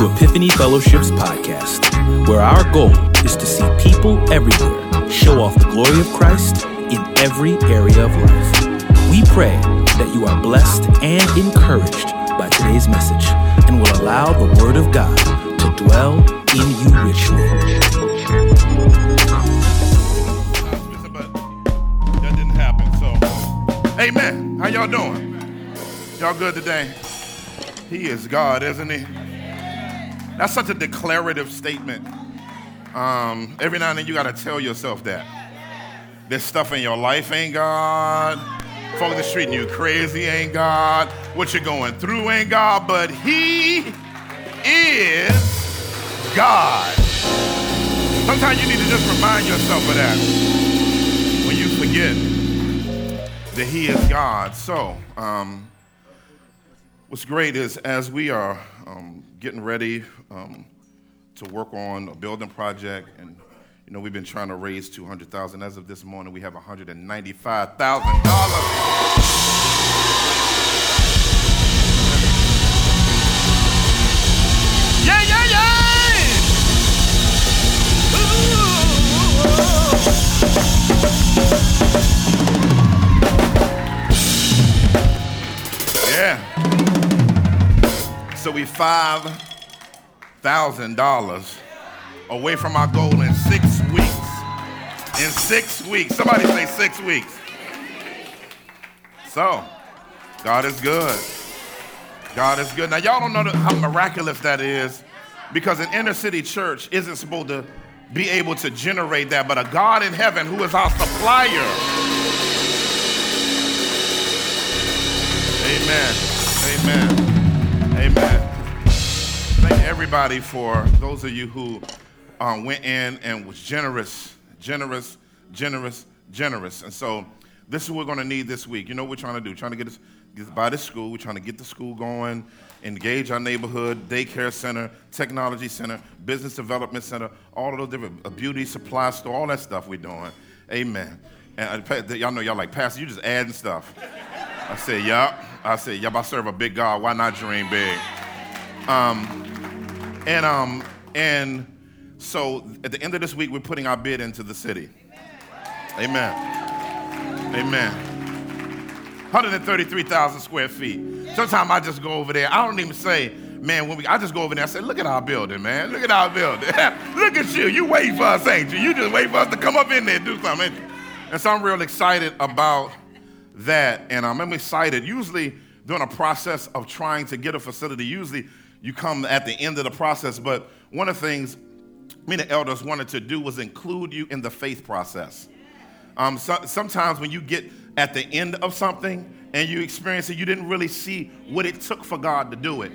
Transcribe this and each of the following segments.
to Epiphany Fellowship's podcast, where our goal is to see people everywhere show off the glory of Christ in every area of life. We pray that you are blessed and encouraged by today's message and will allow the Word of God to dwell in you richly. That didn't happen. So, amen. How y'all doing? Y'all good today? He is God, isn't he? That's such a declarative statement. Um, every now and then you got to tell yourself that. This stuff in your life ain't God. Folk that's treating you crazy ain't God. What you're going through ain't God, but He is God. Sometimes you need to just remind yourself of that when you forget that He is God. So, um, what's great is as we are um, getting ready um, to work on a building project, and you know we've been trying to raise 200,000. As of this morning, we have 195,000 dollars. Yeah, yeah, yeah! Yeah. So we five thousand dollars away from our goal in six weeks. In six weeks. Somebody say six weeks. So, God is good. God is good. Now, y'all don't know how miraculous that is because an inner city church isn't supposed to be able to generate that, but a God in heaven who is our supplier. Amen. Everybody for those of you who um, went in and was generous, generous, generous, generous. And so this is what we're going to need this week. You know what we're trying to do? Trying to get us get by the school. We're trying to get the school going, engage our neighborhood, daycare center, technology center, business development center, all of those different a beauty supply store, all that stuff we're doing. Amen. And uh, y'all know y'all like pastor. You just adding stuff. I said, yup. I said, yup. I serve a big God. Why not dream big? Um, and um, and so at the end of this week, we're putting our bid into the city. Amen. Amen. 133,000 square feet. Sometimes I just go over there. I don't even say, man, when we, I just go over there and say, look at our building, man. Look at our building. look at you. You wait for us, ain't you? You just wait for us to come up in there and do something. And so I'm real excited about that. And I'm excited. Usually during a process of trying to get a facility, usually you come at the end of the process. But one of the things me and the elders wanted to do was include you in the faith process. Um, so, sometimes when you get at the end of something and you experience it, you didn't really see what it took for God to do it.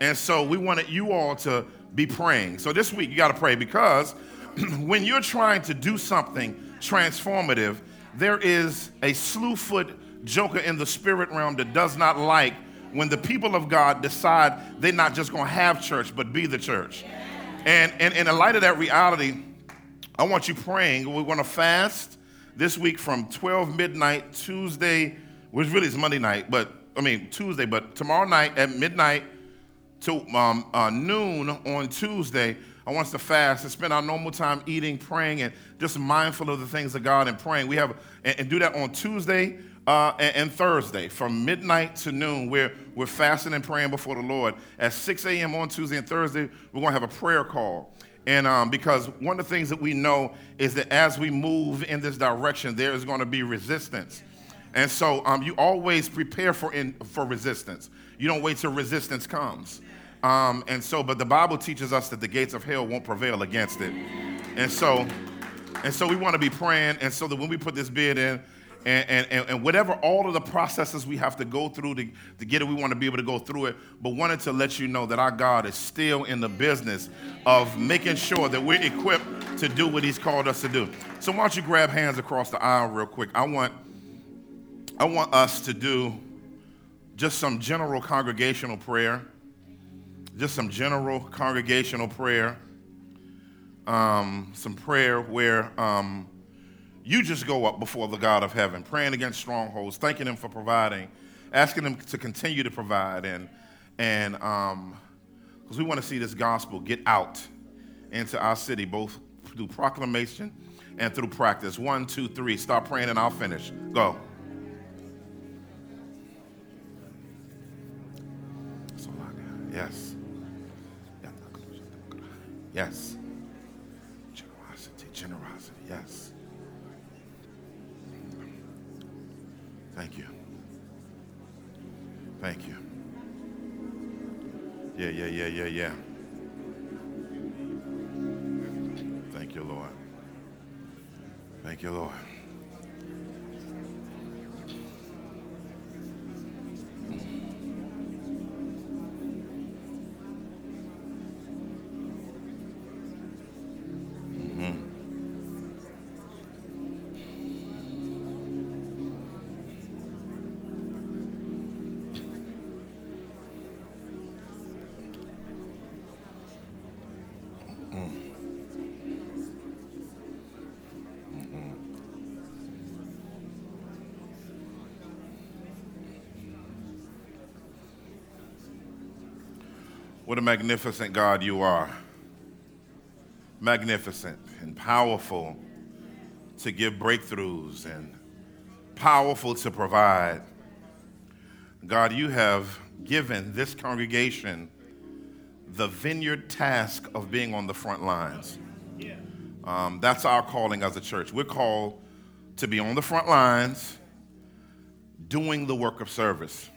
And so we wanted you all to be praying. So this week you got to pray because when you're trying to do something transformative, there is a slewfoot joker in the spirit realm that does not like when the people of God decide they're not just going to have church, but be the church. And, and, and in light of that reality, I want you praying. We're going to fast this week from 12 midnight Tuesday, which really is Monday night, but I mean Tuesday, but tomorrow night at midnight to um, uh, noon on Tuesday. I want us to fast and spend our normal time eating, praying, and just mindful of the things of God and praying. We have and, and do that on Tuesday uh, and, and, Thursday from midnight to noon. We're we're fasting and praying before the Lord. At 6 a.m. on Tuesday and Thursday, we're going to have a prayer call. And um, because one of the things that we know is that as we move in this direction, there is going to be resistance. And so um, you always prepare for, in, for resistance. You don't wait till resistance comes. Um, and so, but the Bible teaches us that the gates of hell won't prevail against it. And so, and so we want to be praying. And so that when we put this bid in, and, and, and whatever all of the processes we have to go through to, to get it, we want to be able to go through it. But wanted to let you know that our God is still in the business of making sure that we're equipped to do what He's called us to do. So why don't you grab hands across the aisle real quick? I want, I want us to do just some general congregational prayer. Just some general congregational prayer. Um, some prayer where um, you just go up before the God of heaven, praying against strongholds, thanking Him for providing, asking Him to continue to provide, and and um, Because we want to see this gospel get out into our city, both through proclamation and through practice. One, two, three. Start praying and I'll finish. Go. Yes. Yes. Thank you. Thank you. Yeah, yeah, yeah, yeah, yeah. Thank you, Lord. Thank you, Lord. What a magnificent God you are. Magnificent and powerful to give breakthroughs and powerful to provide. God, you have given this congregation the vineyard task of being on the front lines. Um, that's our calling as a church. We're called to be on the front lines doing the work of service.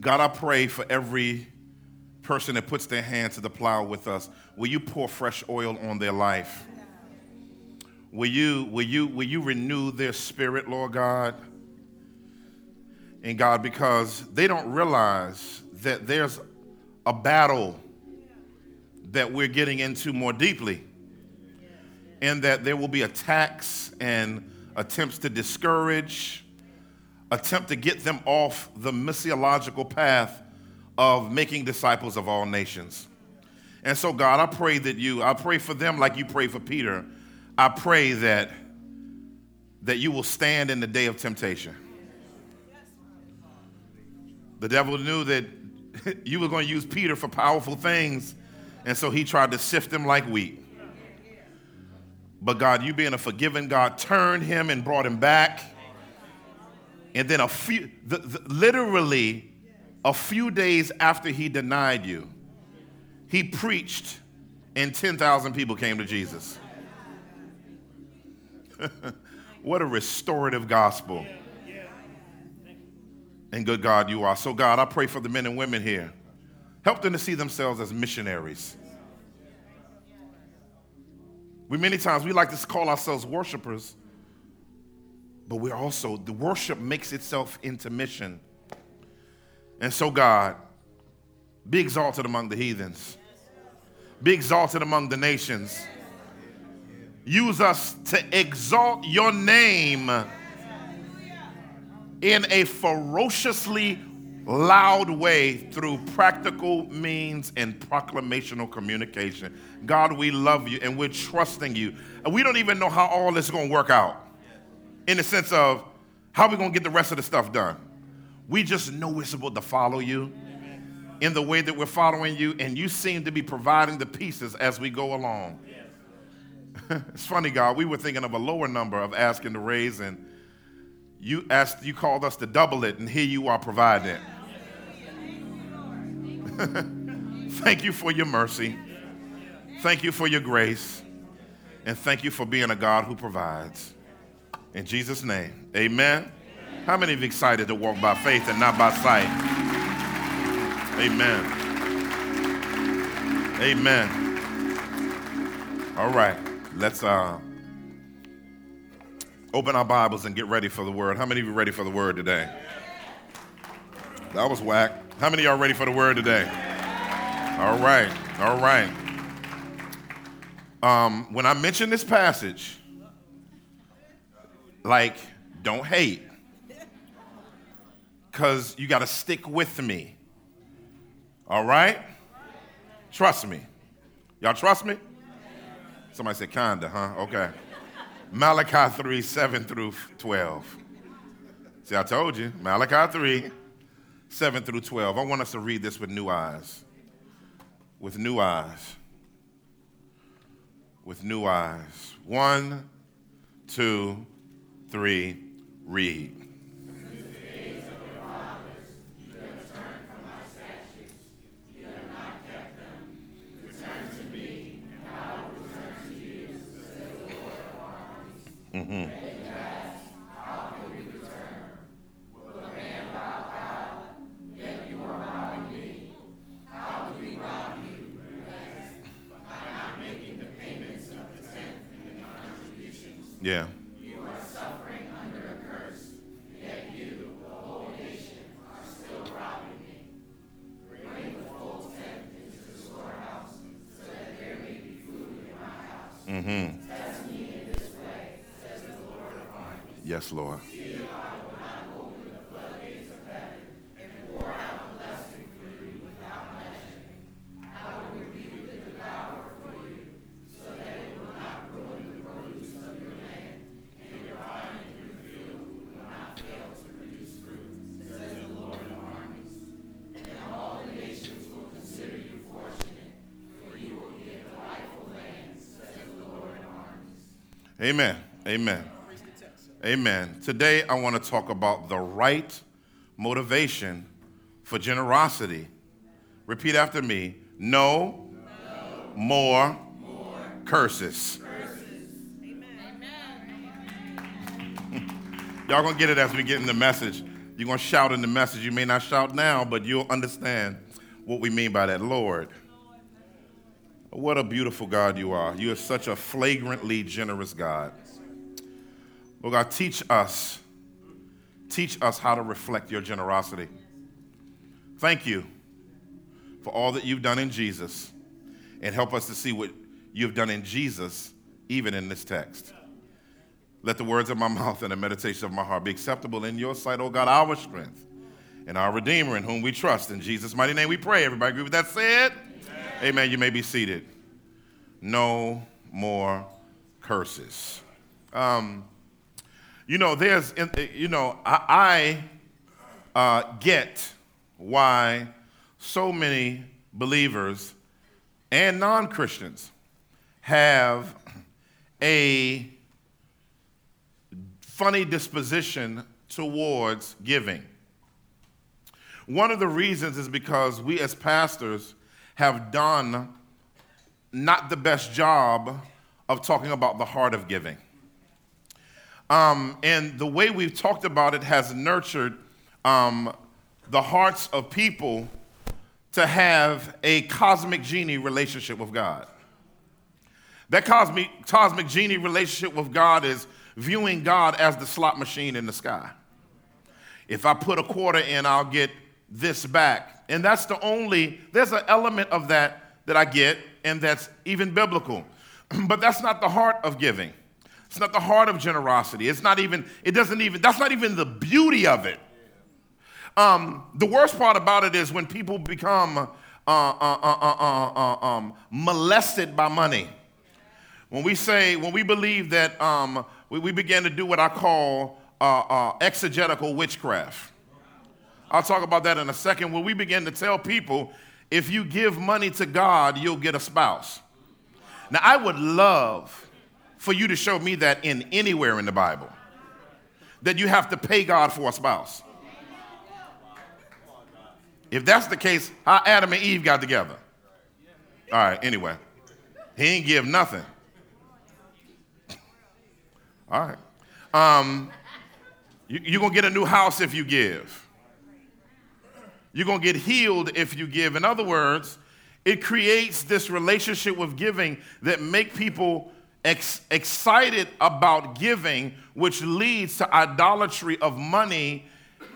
God, I pray for every person that puts their hand to the plow with us, will you pour fresh oil on their life? Will you, will you, will you renew their spirit, Lord God? And God, because they don't realize that there's a battle that we're getting into more deeply, and that there will be attacks and attempts to discourage, attempt to get them off the missiological path of making disciples of all nations. And so, God, I pray that you, I pray for them like you pray for Peter. I pray that, that you will stand in the day of temptation. The devil knew that you were going to use Peter for powerful things, and so he tried to sift him like wheat. But God, you being a forgiving God, turned him and brought him back. And then a few, the, the, literally, a few days after he denied you, he preached and 10,000 people came to Jesus. what a restorative gospel. And good God, you are. So, God, I pray for the men and women here. Help them to see themselves as missionaries. We many times we like to call ourselves worshipers, but we're also, the worship makes itself into mission. And so, God, be exalted among the heathens, be exalted among the nations. Use us to exalt your name in a ferociously loud way through practical means and proclamational communication. God, we love you and we're trusting you. And we don't even know how all this is going to work out in the sense of how we're going to get the rest of the stuff done. We just know we're supposed to follow you in the way that we're following you, and you seem to be providing the pieces as we go along. it's funny, God. We were thinking of a lower number of asking to raise, and you asked, you called us to double it, and here you are providing. It. Thank you for your mercy. Thank you for your grace. And thank you for being a God who provides. In Jesus' name, amen. How many of you excited to walk by faith and not by sight? Amen. Amen. All right, let's uh, open our Bibles and get ready for the word. How many of you are ready for the word today? That was whack. How many y'all ready for the word today? All right, all right. Um, when I mention this passage, like, don't hate because you got to stick with me. All right? Trust me. Y'all trust me? Somebody said, kinda, huh? Okay. Malachi 3 7 through 12. See, I told you. Malachi 3 7 through 12. I want us to read this with new eyes. with new eyes. With new eyes. One, two, three, read. Mm-hmm. Yeah. You are suffering under a curse, yet you, the whole nation, are still robbing me. Bring the full tenth into the storehouse, so that there may be food in my house. Mm-hmm. Test me in this way, says the Lord of armies. Yes, Lord. Amen. Amen. Amen. Today I want to talk about the right motivation for generosity. Repeat after me no, no. More, more, curses. curses. Y'all gonna get it as we get in the message. You're gonna shout in the message. You may not shout now, but you'll understand what we mean by that. Lord, what a beautiful God you are. You are such a flagrantly generous God. Lord God, teach us, teach us how to reflect your generosity. Thank you for all that you've done in Jesus and help us to see what you've done in Jesus even in this text. Let the words of my mouth and the meditation of my heart be acceptable in your sight, O God, our strength and our Redeemer in whom we trust. In Jesus' mighty name we pray. Everybody agree with that said? Amen. You may be seated. No more curses. Um, you know, there's, you know, I, I uh, get why so many believers and non Christians have a funny disposition towards giving. One of the reasons is because we as pastors have done not the best job of talking about the heart of giving. Um, and the way we've talked about it has nurtured um, the hearts of people to have a cosmic genie relationship with God. That cosmic, cosmic genie relationship with God is viewing God as the slot machine in the sky. If I put a quarter in, I'll get this back. And that's the only, there's an element of that that I get, and that's even biblical. but that's not the heart of giving. It's not the heart of generosity. It's not even, it doesn't even, that's not even the beauty of it. Um, the worst part about it is when people become uh, uh, uh, um, molested by money. When we say, when we believe that um, we, we begin to do what I call exegetical witchcraft. I'll talk about that in a second. When we begin to tell people, if you give money to God, you'll get a spouse. Now, I would love for you to show me that in anywhere in the Bible that you have to pay God for a spouse. If that's the case, how Adam and Eve got together? All right, anyway, he ain't give nothing. All right. Um, you, you're going to get a new house if you give. You're going to get healed if you give. In other words, it creates this relationship with giving that make people ex- excited about giving, which leads to idolatry of money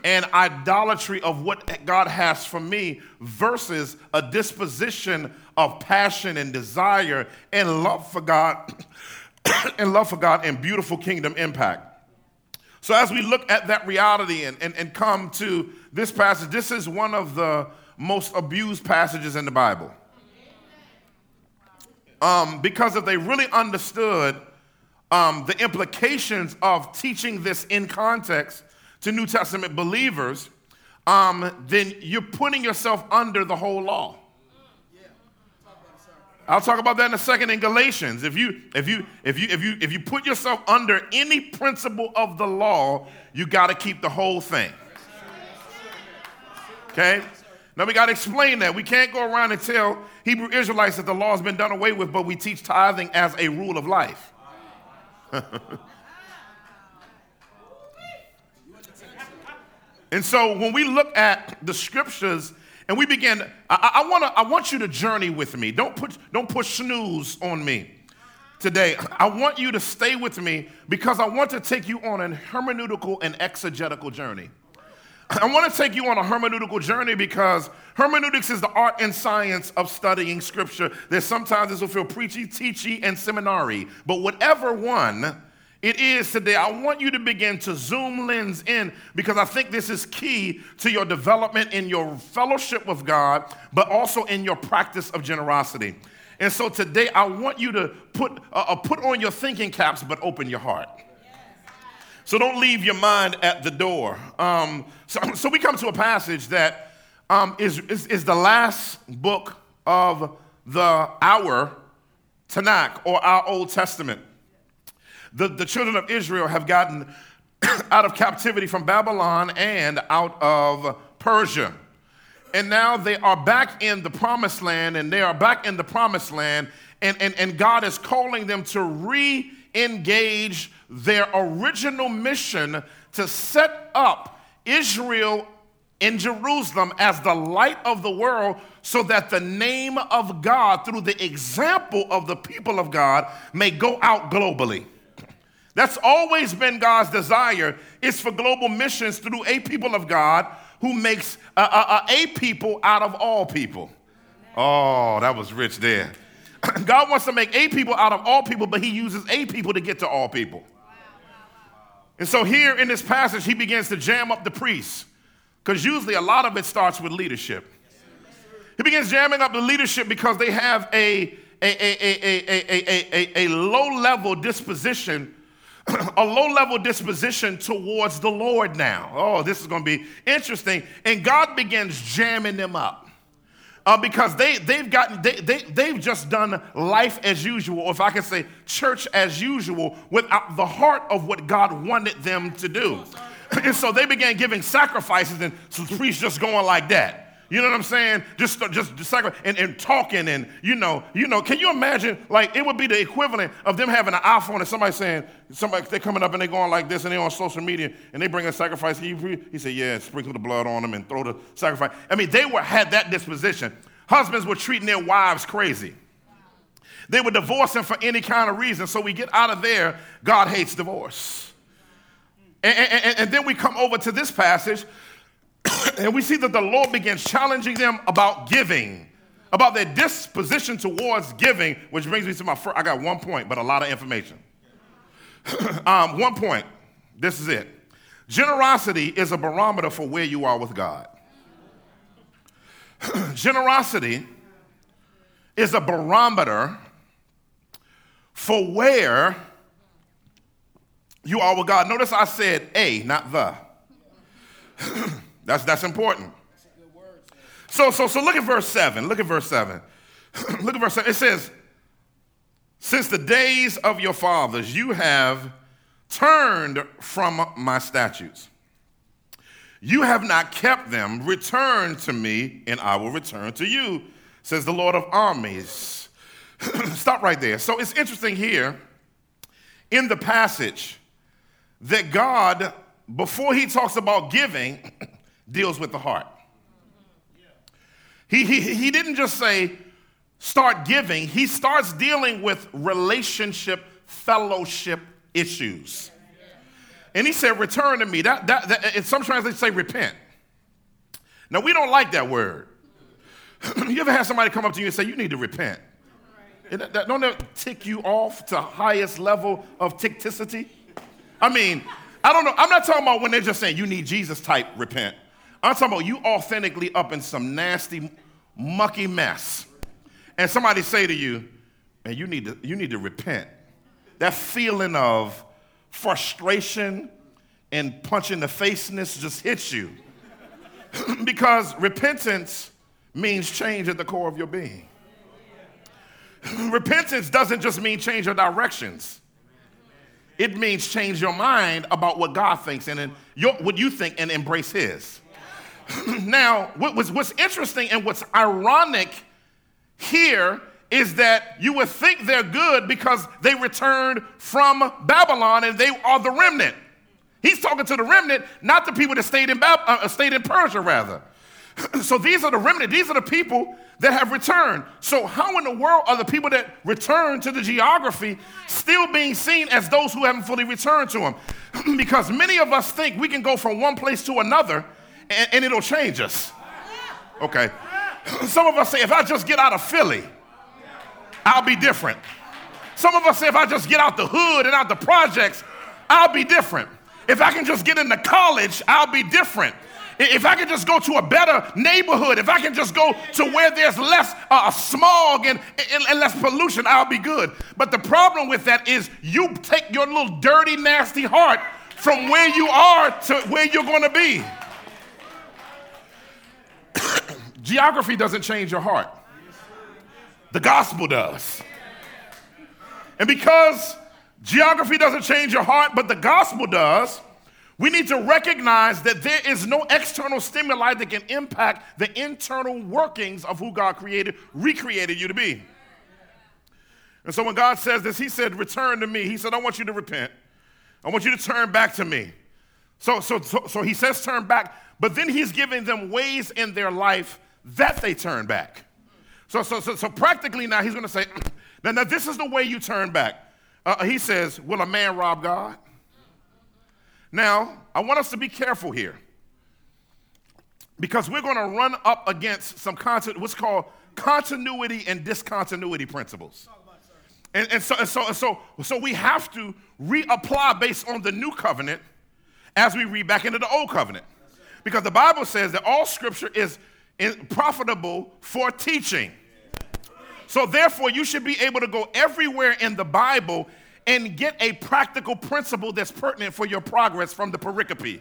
and idolatry of what God has for me versus a disposition of passion and desire and love for God and love for God and beautiful kingdom impact. So, as we look at that reality and, and, and come to this passage, this is one of the most abused passages in the Bible. Um, because if they really understood um, the implications of teaching this in context to New Testament believers, um, then you're putting yourself under the whole law. I'll talk about that in a second in Galatians. If you if you if you if you if you put yourself under any principle of the law, you got to keep the whole thing. Okay? Now we got to explain that. We can't go around and tell Hebrew Israelites that the law has been done away with, but we teach tithing as a rule of life. and so when we look at the scriptures and we begin, I, I, wanna, I want you to journey with me. Don't, put, don't push snooze on me today. I want you to stay with me because I want to take you on a hermeneutical and exegetical journey. I want to take you on a hermeneutical journey because hermeneutics is the art and science of studying scripture. That sometimes this will feel preachy, teachy, and seminary. But whatever one it is today, I want you to begin to zoom lens in because I think this is key to your development in your fellowship with God, but also in your practice of generosity. And so today, I want you to put, uh, uh put on your thinking caps, but open your heart. So don't leave your mind at the door. Um, so, so we come to a passage that um, is is, is the last book of the our Tanakh or our Old Testament. The, the children of Israel have gotten out of captivity from Babylon and out of Persia. And now they are back in the promised land, and they are back in the promised land, and, and, and God is calling them to re engage their original mission to set up Israel in Jerusalem as the light of the world so that the name of God, through the example of the people of God, may go out globally. That's always been God's desire is for global missions through a people of God who makes a, a, a people out of all people. Oh, that was rich there. God wants to make a people out of all people, but he uses a people to get to all people. And so here in this passage, he begins to jam up the priests, because usually a lot of it starts with leadership. He begins jamming up the leadership because they have a, a, a, a, a, a, low level disposition, a low level disposition towards the Lord now. Oh, this is going to be interesting. And God begins jamming them up uh, because they, they've gotten they, they, they've just done life as usual or if i can say church as usual without the heart of what god wanted them to do. And so they began giving sacrifices and priests just going like that you know what I'm saying? Just, just, just and, and talking and you know, you know. Can you imagine? Like it would be the equivalent of them having an iPhone and somebody saying, somebody they're coming up and they're going like this and they're on social media and they bring a sacrifice. He, he said, yeah, sprinkle the blood on them and throw the sacrifice. I mean, they were had that disposition. Husbands were treating their wives crazy. They were divorcing for any kind of reason. So we get out of there. God hates divorce. And, and, and then we come over to this passage and we see that the Lord begins challenging them about giving, about their disposition towards giving, which brings me to my first. I got one point, but a lot of information. um, one point. This is it. Generosity is a barometer for where you are with God. Generosity is a barometer for where you are with God. Notice I said a, not the. That's, that's important. So, so, so look at verse 7. Look at verse 7. look at verse 7. It says, Since the days of your fathers, you have turned from my statutes. You have not kept them. Return to me, and I will return to you, says the Lord of armies. Stop right there. So it's interesting here in the passage that God, before he talks about giving, deals with the heart. He, he, he didn't just say, start giving, he starts dealing with relationship, fellowship issues. And he said, return to me. That, that, that, translations say repent. Now, we don't like that word. you ever had somebody come up to you and say, you need to repent? That, that, don't that tick you off to highest level of tickticity? I mean, I don't know. I'm not talking about when they're just saying you need Jesus type repent. I'm talking about you authentically up in some nasty, mucky mess. And somebody say to you, and you need to, you need to repent. That feeling of frustration and punching the faceness just hits you. because repentance means change at the core of your being. Repentance doesn't just mean change your directions. It means change your mind about what God thinks and then your, what you think and embrace His. now, what was, what's interesting and what's ironic here is that you would think they're good because they returned from Babylon and they are the remnant. He's talking to the remnant, not the people that stayed in, Bab- uh, stayed in Persia, rather. so these are the remnant, these are the people that have returned. So, how in the world are the people that return to the geography still being seen as those who haven't fully returned to them? because many of us think we can go from one place to another and, and it'll change us. Okay. Some of us say, if I just get out of Philly, I'll be different. Some of us say, if I just get out the hood and out the projects, I'll be different. If I can just get into college, I'll be different. If I can just go to a better neighborhood, if I can just go to where there's less uh, smog and, and, and less pollution, I'll be good. But the problem with that is you take your little dirty, nasty heart from where you are to where you're going to be. Geography doesn't change your heart, the gospel does. And because geography doesn't change your heart, but the gospel does, we need to recognize that there is no external stimuli that can impact the internal workings of who God created, recreated you to be. And so when God says this, He said, Return to me. He said, I want you to repent. I want you to turn back to me. So, so, so, so He says, Turn back, but then He's giving them ways in their life that they turn back. So, so, so, so practically now he's going to say, now, now this is the way you turn back. Uh, he says, will a man rob God? Now, I want us to be careful here because we're going to run up against some content, what's called continuity and discontinuity principles. And, and, so, and, so, and so, so we have to reapply based on the new covenant as we read back into the old covenant. Because the Bible says that all scripture is profitable for teaching. So, therefore, you should be able to go everywhere in the Bible and get a practical principle that's pertinent for your progress from the pericope.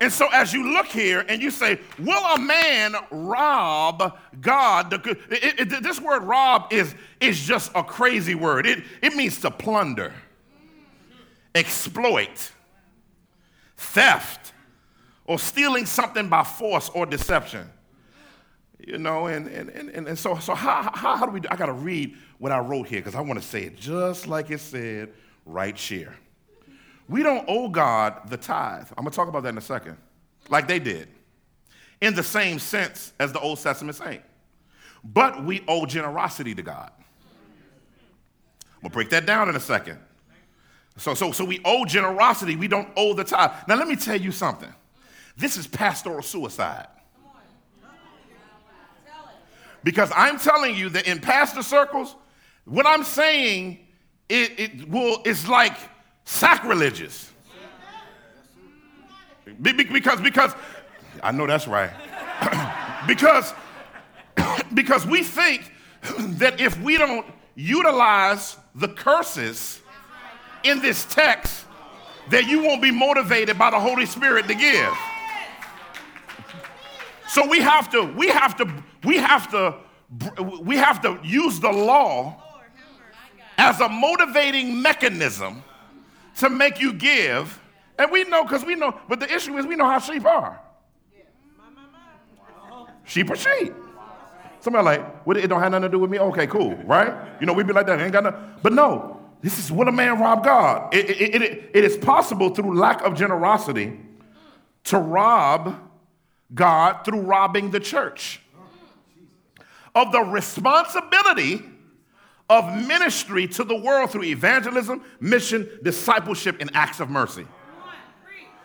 And so, as you look here and you say, Will a man rob God? It, it, this word rob is, is just a crazy word. It, it means to plunder, exploit, theft, or stealing something by force or deception. You know, and, and, and, and so, so how, how, how do we do? I got to read what I wrote here because I want to say it just like it said right here. We don't owe God the tithe. I'm going to talk about that in a second, like they did, in the same sense as the Old Testament saint. But we owe generosity to God. We'll break that down in a second. So, so, so we owe generosity, we don't owe the tithe. Now, let me tell you something. This is pastoral suicide. Because I'm telling you that in pastor circles, what I'm saying it, it will is like sacrilegious. Because because I know that's right. because because we think that if we don't utilize the curses in this text, that you won't be motivated by the Holy Spirit to give. So we have to, we have to, we have to, we have to use the law as a motivating mechanism to make you give. And we know, because we know, but the issue is we know how sheep are. Sheep are sheep. Somebody like, it don't have nothing to do with me. Okay, cool, right? You know, we'd be like that. Ain't got nothing. But no, this is what a man rob God. It, it, it, it is possible through lack of generosity to rob God through robbing the church of the responsibility of ministry to the world through evangelism, mission, discipleship, and acts of mercy.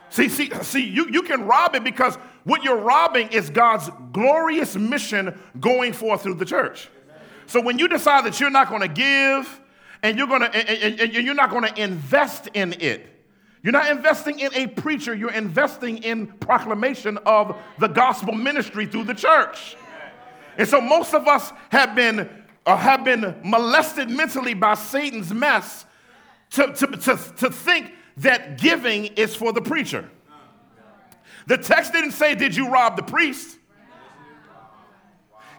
See, see, see, you, you can rob it because what you're robbing is God's glorious mission going forth through the church. So when you decide that you're not going to give and you're going to and, and, and you're not going to invest in it, you're not investing in a preacher, you're investing in proclamation of the gospel ministry through the church. And so most of us have been, uh, have been molested mentally by Satan's mess to, to, to, to think that giving is for the preacher. The text didn't say, Did you rob the priest?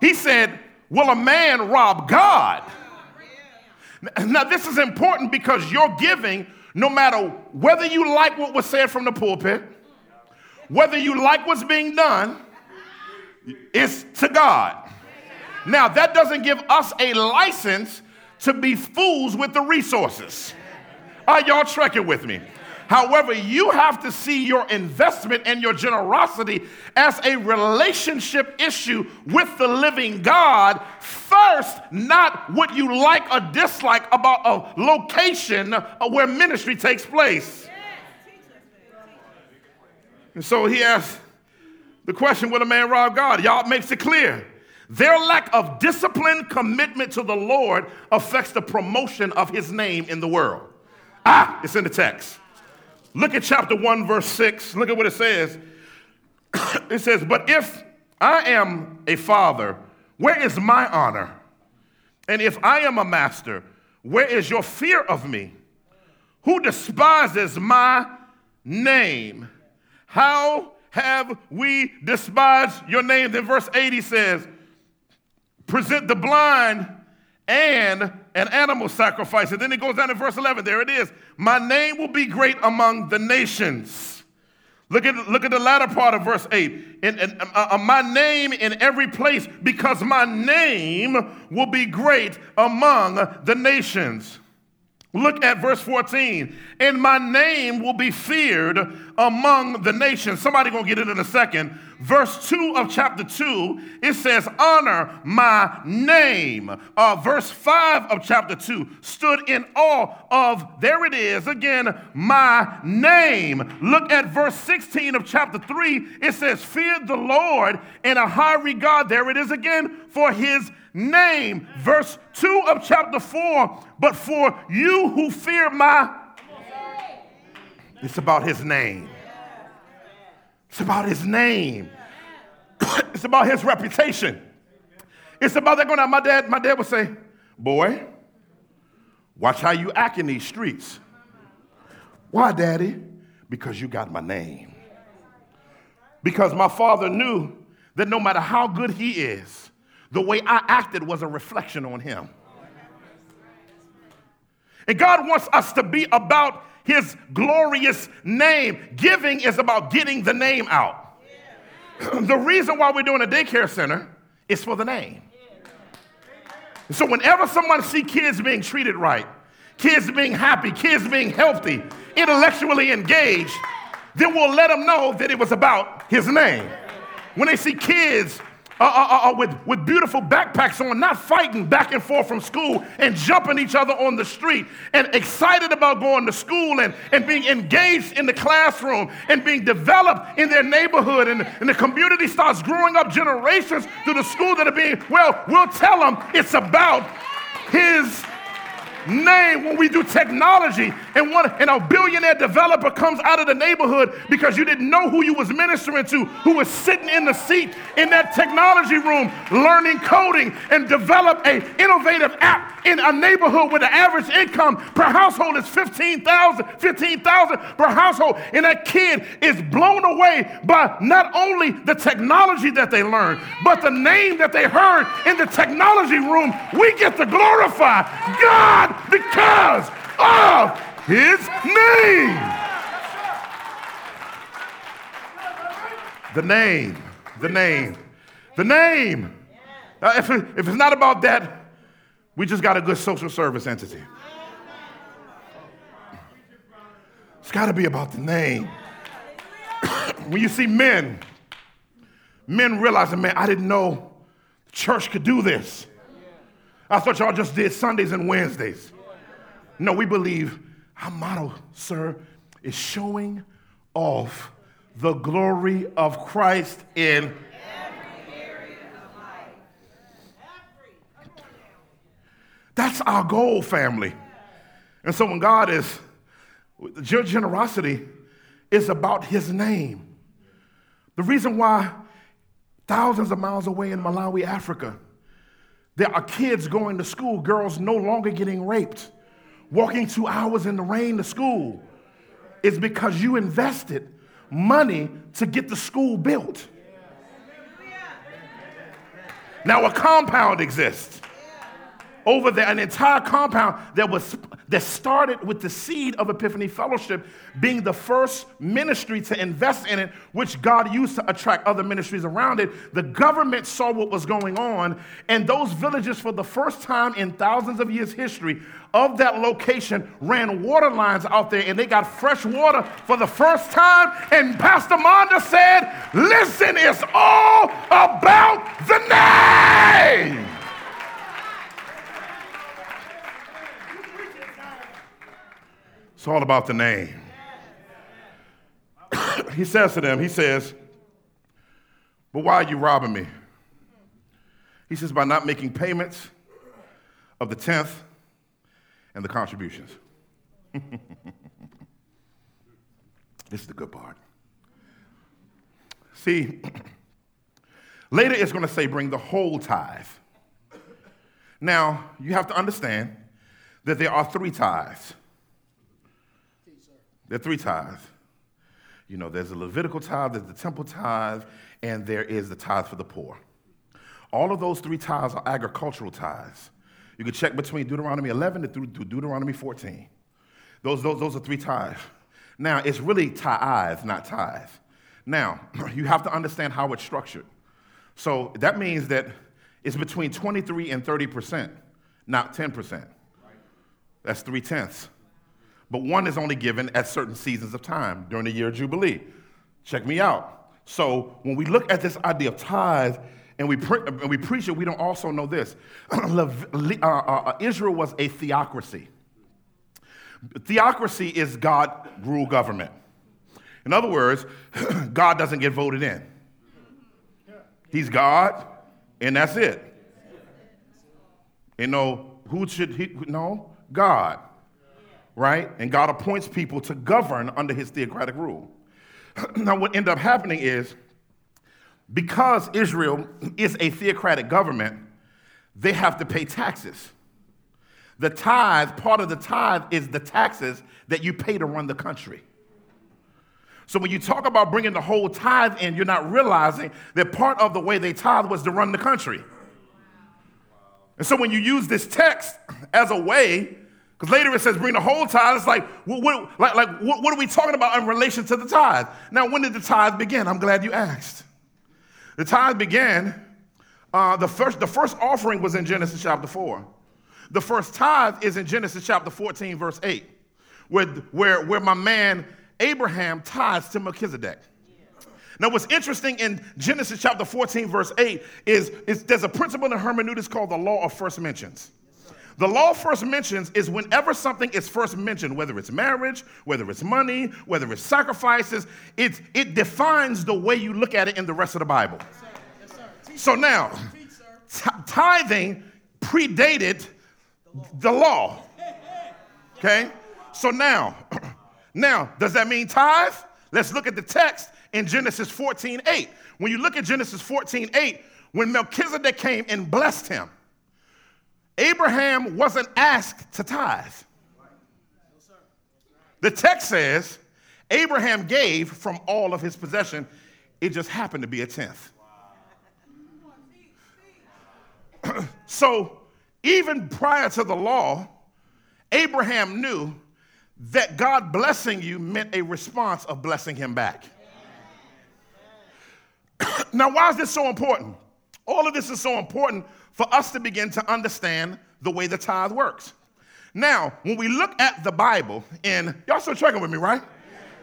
He said, Will a man rob God? Now, this is important because your giving, no matter whether you like what was said from the pulpit, whether you like what's being done, it's to God. Now, that doesn't give us a license to be fools with the resources. Are y'all trekking with me? However, you have to see your investment and your generosity as a relationship issue with the living God first, not what you like or dislike about a location where ministry takes place. And so he asks the question Will a man rob God? Y'all makes it clear. Their lack of discipline, commitment to the Lord affects the promotion of his name in the world. Ah, it's in the text. Look at chapter 1, verse 6. Look at what it says. it says, But if I am a father, where is my honor? And if I am a master, where is your fear of me? Who despises my name? How have we despised your name? Then verse 80 says, Present the blind and an animal sacrifice. And then it goes down to verse 11. There it is. My name will be great among the nations. Look at, look at the latter part of verse 8. In, in, uh, uh, my name in every place, because my name will be great among the nations. Look at verse 14. And my name will be feared among the nations. Somebody gonna get it in a second. Verse 2 of chapter 2, it says, Honor my name. Uh, verse 5 of chapter 2 stood in awe of, there it is again, my name. Look at verse 16 of chapter 3. It says, Fear the Lord in a high regard. There it is again, for his name. Verse 2 of chapter 4 But for you who fear my, it's about his name. It's about his name. it's about his reputation. It's about that going out. My dad, my dad would say, Boy, watch how you act in these streets. Why, Daddy? Because you got my name. Because my father knew that no matter how good he is, the way I acted was a reflection on him. And God wants us to be about his glorious name. Giving is about getting the name out. the reason why we're doing a daycare center is for the name. So whenever someone see kids being treated right, kids being happy, kids being healthy, intellectually engaged, then we'll let them know that it was about his name. When they see kids uh, uh, uh, uh, with, with beautiful backpacks on, not fighting back and forth from school and jumping each other on the street, and excited about going to school and, and being engaged in the classroom and being developed in their neighborhood. And, and the community starts growing up generations through the school that are being, well, we'll tell them it's about his name when we do technology and one and a billionaire developer comes out of the neighborhood because you didn't know who you was ministering to who was sitting in the seat in that technology room learning coding and develop a innovative app in a neighborhood where the average income per household is 15,000 15,000 per household. And that kid is blown away by not only the technology that they learned but the name that they heard in the technology room. We get to glorify God because of his name. The name, the name, the name. Now, if, it, if it's not about that, we just got a good social service entity. It's got to be about the name. when you see men, men realizing, man, I didn't know the church could do this. I thought y'all just did Sundays and Wednesdays. No, we believe our motto, sir, is showing off the glory of Christ in every area of life. That's our goal, family. And so when God is, your generosity is about his name. The reason why thousands of miles away in Malawi, Africa, there are kids going to school, girls no longer getting raped, walking two hours in the rain to school. is because you invested money to get the school built. Now, a compound exists. over there, an entire compound that was that started with the seed of Epiphany Fellowship being the first ministry to invest in it, which God used to attract other ministries around it. The government saw what was going on, and those villages, for the first time in thousands of years' history of that location, ran water lines out there, and they got fresh water for the first time. And Pastor Monda said, "Listen, it's all about the name." It's all about the name. he says to them, he says, But why are you robbing me? He says, By not making payments of the tenth and the contributions. this is the good part. See, later it's going to say, Bring the whole tithe. Now, you have to understand that there are three tithes. There are three tithes. You know, there's the Levitical tithe, there's the temple tithe, and there is the tithe for the poor. All of those three tithes are agricultural tithes. You can check between Deuteronomy 11 to Deuteronomy 14. Those, those, those are three tithes. Now, it's really tithes, not tithe. Now, you have to understand how it's structured. So that means that it's between 23 and 30%, not 10%. That's three tenths but one is only given at certain seasons of time during the year of Jubilee. Check me out. So when we look at this idea of tithe and we, pre- and we preach it, we don't also know this. Uh, uh, uh, Israel was a theocracy. Theocracy is God rule government. In other words, God doesn't get voted in. He's God, and that's it. You know, who should he? No, God right? And God appoints people to govern under his theocratic rule. now, what ended up happening is because Israel is a theocratic government, they have to pay taxes. The tithe, part of the tithe is the taxes that you pay to run the country. So when you talk about bringing the whole tithe in, you're not realizing that part of the way they tithe was to run the country. And so when you use this text as a way because later it says bring the whole tithe. It's like, what, what like, like what, what, are we talking about in relation to the tithe? Now, when did the tithe begin? I'm glad you asked. The tithe began, uh, the, first, the first offering was in Genesis chapter 4. The first tithe is in Genesis chapter 14, verse 8, where, where, where my man Abraham tithes to Melchizedek. Now, what's interesting in Genesis chapter 14, verse 8, is, is there's a principle in hermeneutics called the law of first mentions. The law first mentions is whenever something is first mentioned, whether it's marriage, whether it's money, whether it's sacrifices, it, it defines the way you look at it in the rest of the Bible. Yes, sir. Yes, sir. So now, t- tithing predated the law. Okay? So now, now, does that mean tithe? Let's look at the text in Genesis 14 8. When you look at Genesis 14 8, when Melchizedek came and blessed him, Abraham wasn't asked to tithe. The text says Abraham gave from all of his possession. It just happened to be a tenth. so, even prior to the law, Abraham knew that God blessing you meant a response of blessing him back. now, why is this so important? All of this is so important for us to begin to understand the way the tithe works. Now, when we look at the Bible, and y'all still tracking with me, right?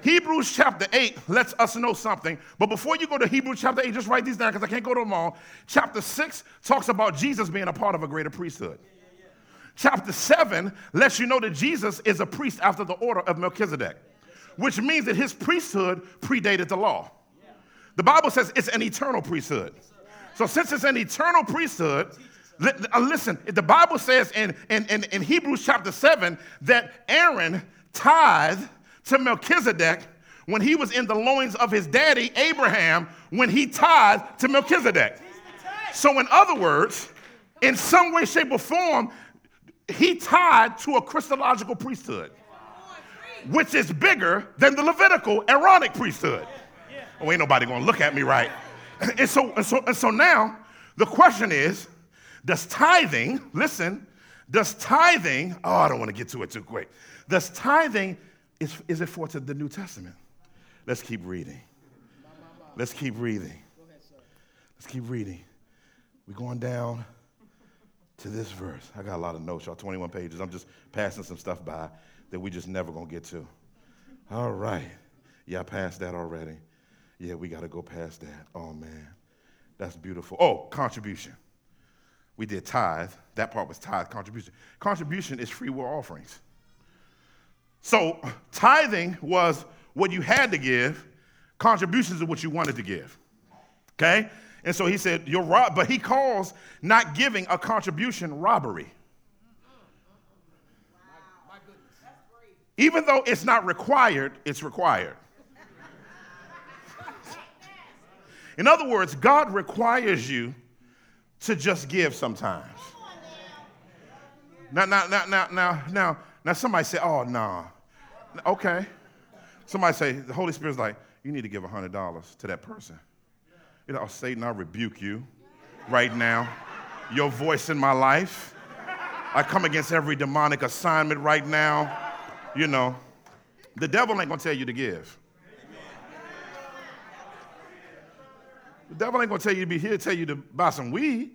Hebrews chapter 8 lets us know something. But before you go to Hebrews chapter 8, just write these down because I can't go to them all. Chapter 6 talks about Jesus being a part of a greater priesthood. Chapter 7 lets you know that Jesus is a priest after the order of Melchizedek, which means that his priesthood predated the law. The Bible says it's an eternal priesthood. So, since it's an eternal priesthood, uh, listen, the Bible says in, in, in, in Hebrews chapter 7 that Aaron tithed to Melchizedek when he was in the loins of his daddy, Abraham, when he tithed to Melchizedek. So, in other words, in some way, shape, or form, he tied to a Christological priesthood, which is bigger than the Levitical Aaronic priesthood. Oh, ain't nobody gonna look at me right. And so, and so, and so now the question is does tithing, listen, Does tithing, oh, I don't want to get to it too quick. Does tithing, is, is it for to the New Testament? Let's keep reading. Let's keep reading. Let's keep reading. We're going down to this verse. I got a lot of notes, y'all, 21 pages. I'm just passing some stuff by that we just never gonna get to. All right. I passed that already. Yeah, we gotta go past that. Oh man. That's beautiful. Oh, contribution. We did tithe. That part was tithe contribution. Contribution is free will offerings. So tithing was what you had to give, contributions are what you wanted to give. Okay? And so he said, You're rob, but he calls not giving a contribution robbery. Even though it's not required, it's required. In other words, God requires you to just give sometimes. Now, now, now, now, now, now, now somebody say, oh, no. Nah. Okay. Somebody say, the Holy Spirit's like, you need to give $100 to that person. You know, Satan, I rebuke you right now. Your voice in my life. I come against every demonic assignment right now. You know, the devil ain't gonna tell you to give. The devil ain't gonna tell you to be here, tell you to buy some weed.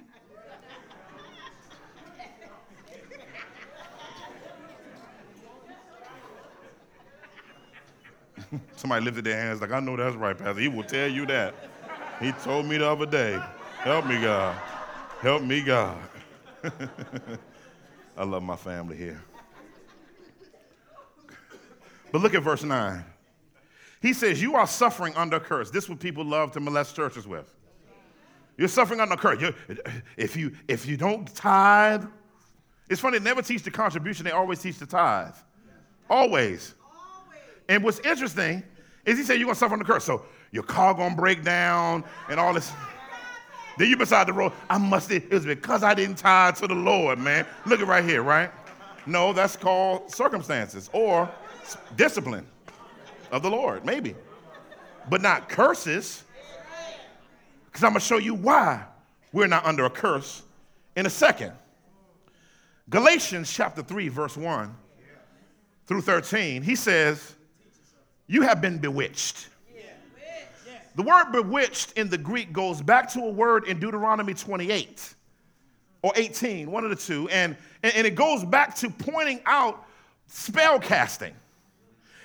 Somebody lifted their hands like, I know that's right, Pastor. He will tell you that. He told me the other day, help me, God. Help me, God. I love my family here. But look at verse 9. He says, You are suffering under curse. This is what people love to molest churches with. You're suffering under curse. You're, if, you, if you don't tithe, it's funny, they never teach the contribution, they always teach the tithe. Always. And what's interesting is he said you're gonna suffer under curse. So your car gonna break down and all this. Then you beside the road. I must. It was because I didn't tithe to the Lord, man. Look at right here, right? No, that's called circumstances or discipline of the Lord, maybe, but not curses. Because I'm gonna show you why we're not under a curse in a second. Galatians chapter 3, verse 1 through 13, he says, You have been bewitched. The word bewitched in the Greek goes back to a word in Deuteronomy 28 or 18, one of the two, and, and it goes back to pointing out spell casting.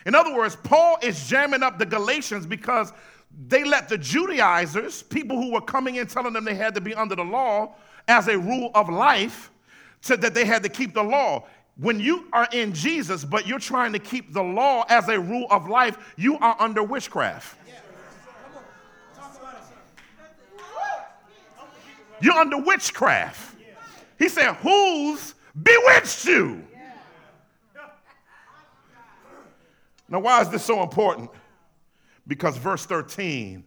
In other words, Paul is jamming up the Galatians because they let the Judaizers, people who were coming in telling them they had to be under the law as a rule of life, said that they had to keep the law. When you are in Jesus, but you're trying to keep the law as a rule of life, you are under witchcraft. You're under witchcraft. He said, Who's bewitched you? Now, why is this so important? Because verse 13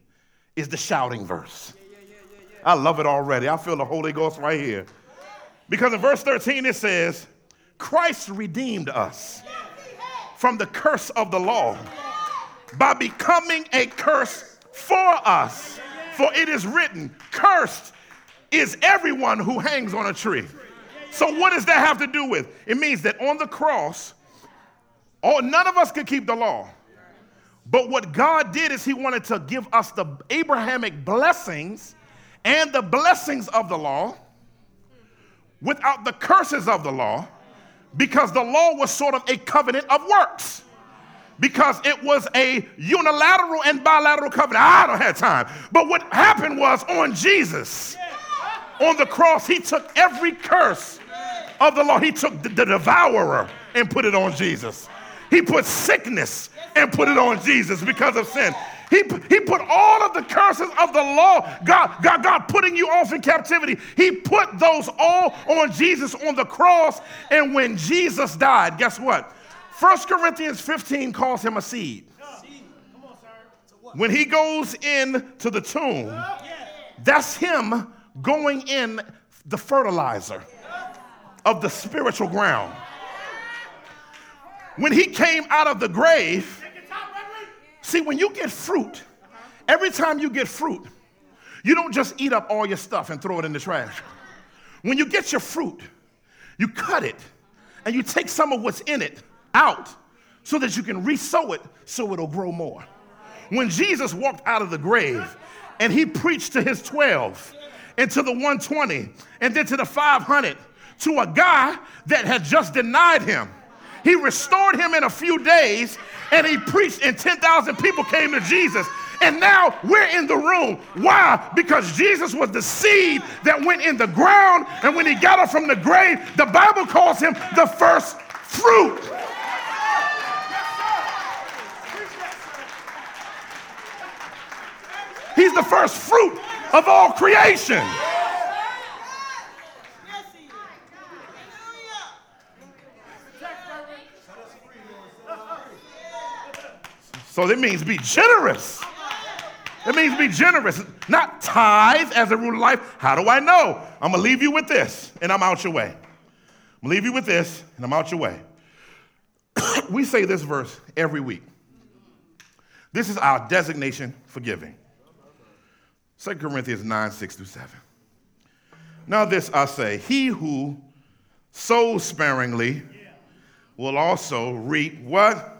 is the shouting verse. I love it already. I feel the Holy Ghost right here. Because in verse 13 it says, Christ redeemed us from the curse of the law by becoming a curse for us. For it is written, Cursed is everyone who hangs on a tree. So, what does that have to do with? It means that on the cross, all, none of us could keep the law. But what God did is He wanted to give us the Abrahamic blessings and the blessings of the law without the curses of the law because the law was sort of a covenant of works because it was a unilateral and bilateral covenant. I don't have time. But what happened was on Jesus, on the cross, he took every curse of the law. He took the, the devourer and put it on Jesus. He put sickness and put it on Jesus because of sin. He, he put all of the curses of the law, God, God, God putting you off in captivity. He put those all on Jesus on the cross. And when Jesus died, guess what? 1 Corinthians 15 calls him a seed. When he goes in to the tomb, that's him going in the fertilizer of the spiritual ground. When he came out of the grave, see, when you get fruit, every time you get fruit, you don't just eat up all your stuff and throw it in the trash. When you get your fruit, you cut it and you take some of what's in it out so that you can resow it so it'll grow more. When Jesus walked out of the grave and he preached to his 12 and to the 120 and then to the 500 to a guy that had just denied him, he restored him in a few days and he preached, and 10,000 people came to Jesus. And now we're in the room. Why? Because Jesus was the seed that went in the ground. And when he got up from the grave, the Bible calls him the first fruit. He's the first fruit of all creation. So that means be generous. It means be generous, not tithe as a rule of life. How do I know? I'm gonna leave you with this, and I'm out your way. I'm gonna leave you with this, and I'm out your way. we say this verse every week. This is our designation for giving. 2 Corinthians 9, 6 through 7. Now, this I say, he who sows sparingly will also reap what?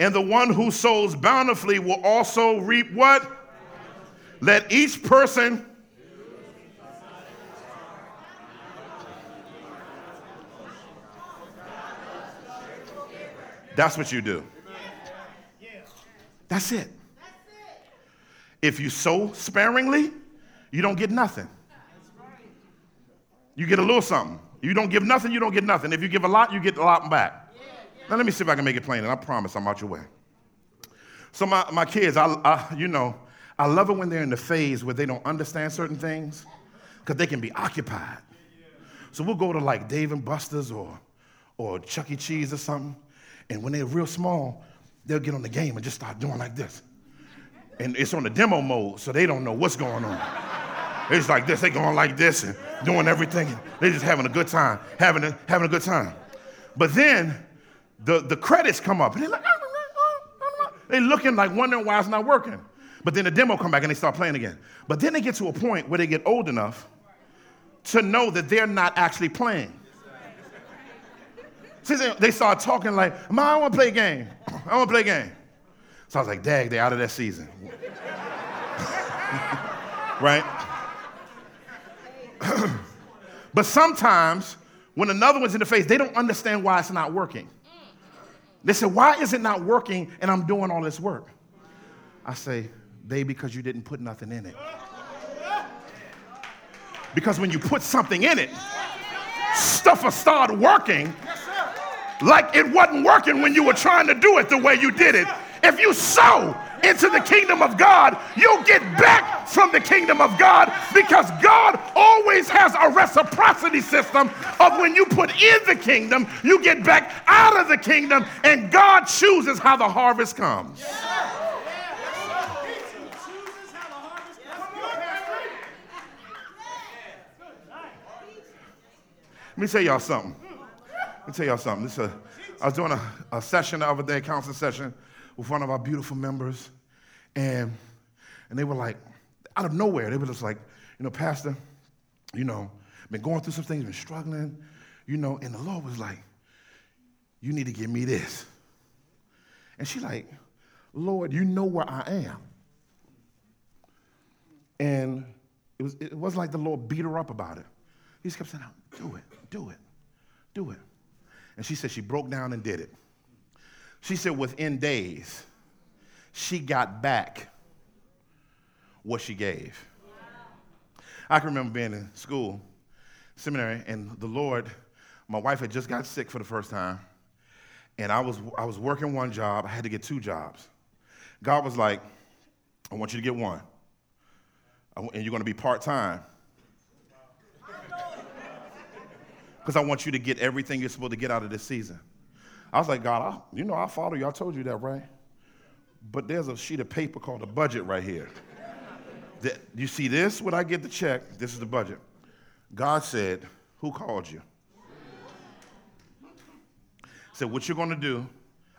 And the one who sows bountifully will also reap what? Let each person. That's what you do. That's it. If you sow sparingly, you don't get nothing. You get a little something. You don't give nothing, you don't get nothing. If you give a lot, you get a lot back. Now, let me see if I can make it plain, and I promise I'm out your way. So, my, my kids, I, I, you know, I love it when they're in the phase where they don't understand certain things because they can be occupied. So, we'll go to like Dave and Buster's or, or Chuck E. Cheese or something, and when they're real small, they'll get on the game and just start doing like this. And it's on the demo mode, so they don't know what's going on. It's like this, they're going like this and doing everything. They're just having a good time, having a, having a good time. But then the, the credits come up and they're like, they're looking like wondering why it's not working. But then the demo come back and they start playing again. But then they get to a point where they get old enough to know that they're not actually playing. See, they start talking like, Mom, I want to play a game. I want to play a game. So I was like, Dag, they're out of that season. right? but sometimes when another one's in the face, they don't understand why it's not working. They said, Why is it not working and I'm doing all this work? I say, Baby, because you didn't put nothing in it. Because when you put something in it, stuff will start working like it wasn't working when you were trying to do it the way you did it. If you sow into the kingdom of God, you'll get back from the kingdom of God because God always has a reciprocity system of when you put in the kingdom, you get back out of the kingdom, and God chooses how the harvest comes. Let me tell y'all something. Let me tell y'all something. This, uh, I was doing a, a session the other day, a counseling session, with one of our beautiful members, and, and they were like, out of nowhere, they were just like, you know, Pastor, you know, been going through some things, been struggling, you know, and the Lord was like, you need to give me this. And she like, Lord, you know where I am. And it, was, it wasn't like the Lord beat her up about it. He just kept saying, do it, do it, do it. And she said she broke down and did it. She said within days, she got back what she gave. I can remember being in school, seminary, and the Lord, my wife had just got sick for the first time, and I was, I was working one job. I had to get two jobs. God was like, I want you to get one, and you're going to be part time. Because I want you to get everything you're supposed to get out of this season. I was like, God, I, you know, I'll follow you. I told you that, right? But there's a sheet of paper called a budget right here. that, you see this? When I get the check, this is the budget. God said, Who called you? Said, What you're going to do,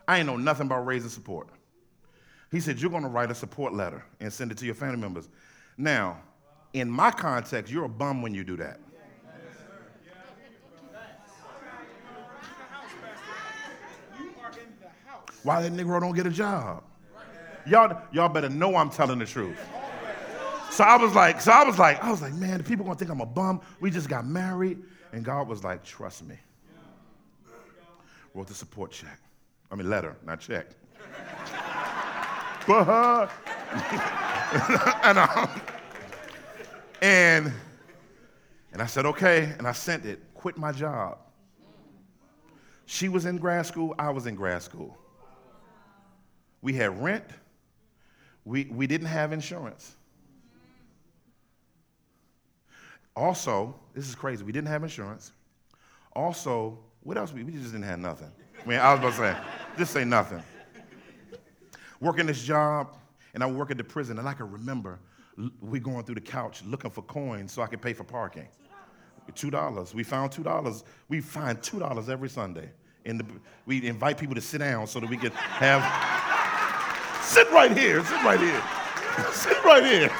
I ain't know nothing about raising support. He said, You're going to write a support letter and send it to your family members. Now, in my context, you're a bum when you do that. Why that Negro don't get a job? Y'all, y'all better know I'm telling the truth. So I was like, so I was like, I was like, man, the people gonna think I'm a bum. We just got married. And God was like, trust me. Wrote the support check. I mean letter, not check. but and, um, and and I said, okay, and I sent it, quit my job. She was in grad school, I was in grad school. We had rent, we, we didn't have insurance. Also, this is crazy, we didn't have insurance. Also, what else? We, we just didn't have nothing. I mean, I was about to say, just say nothing. Working this job, and I work at the prison, and I can remember we going through the couch looking for coins so I could pay for parking. Two dollars. We found two dollars. We find two dollars every Sunday. And we invite people to sit down so that we could have. Sit right here. Sit right here. sit right here.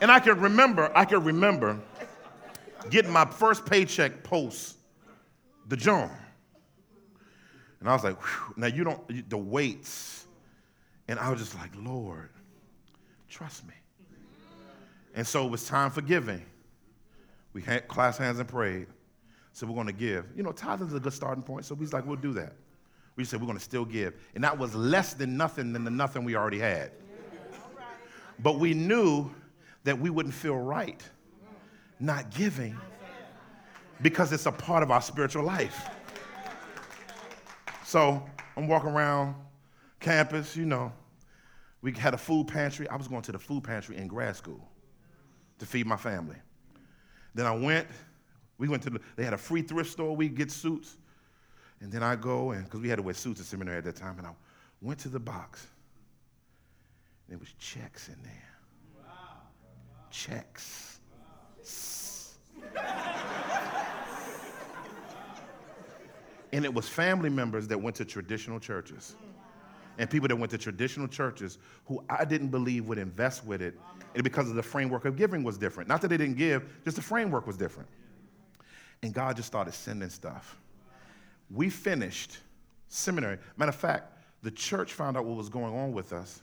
and I can remember, I can remember getting my first paycheck post the John. And I was like, Whew. now you don't, the weights. And I was just like, Lord, trust me. And so it was time for giving. We had class hands and prayed. So we're going to give. You know, tithing is a good starting point. So we was like, we'll do that. We said we're going to still give. And that was less than nothing than the nothing we already had. But we knew that we wouldn't feel right not giving because it's a part of our spiritual life. So I'm walking around campus, you know. We had a food pantry. I was going to the food pantry in grad school to feed my family. Then I went, we went to the, they had a free thrift store. We get suits. And then I go, and because we had to wear suits at seminary at that time, and I went to the box. There was checks in there. Wow. Checks. and it was family members that went to traditional churches and people that went to traditional churches who I didn't believe would invest with it and because of the framework of giving was different. Not that they didn't give, just the framework was different. And God just started sending stuff. We finished seminary. Matter of fact, the church found out what was going on with us.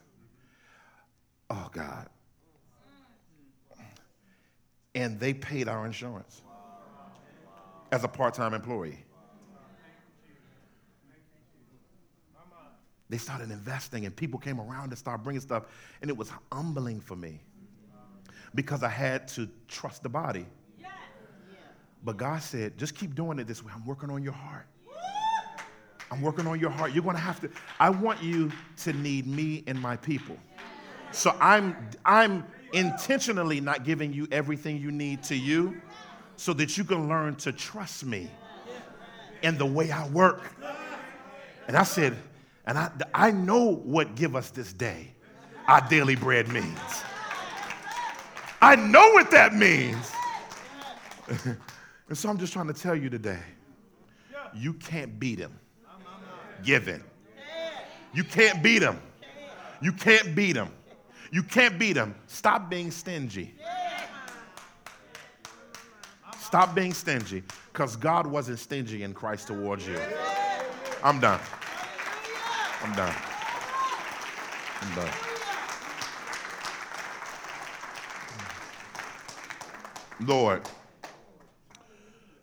Oh, God. And they paid our insurance as a part time employee. They started investing, and people came around and started bringing stuff, and it was humbling for me because I had to trust the body. But God said, just keep doing it this way. I'm working on your heart. I'm working on your heart. You're going to have to, I want you to need me and my people. So I'm, I'm intentionally not giving you everything you need to you so that you can learn to trust me in the way I work. And I said, and I, I know what give us this day our daily bread means. I know what that means. and so I'm just trying to tell you today you can't beat him. Giving. You can't beat him. You can't beat him. You can't beat him. Stop being stingy. Stop being stingy because God wasn't stingy in Christ towards you. I'm done. I'm done. I'm done. Lord,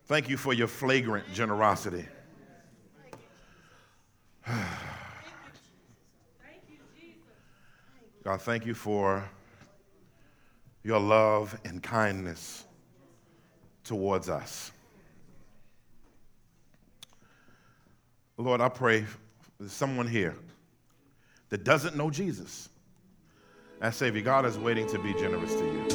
thank you for your flagrant generosity. God, thank you for your love and kindness towards us. Lord, I pray there's someone here that doesn't know Jesus. As Savior, God is waiting to be generous to you.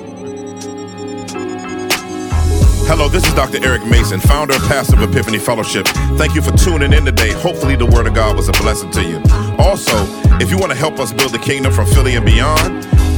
Hello, this is Dr. Eric Mason, founder and pastor of Epiphany Fellowship. Thank you for tuning in today. Hopefully, the Word of God was a blessing to you. Also, if you want to help us build the kingdom from Philly and beyond,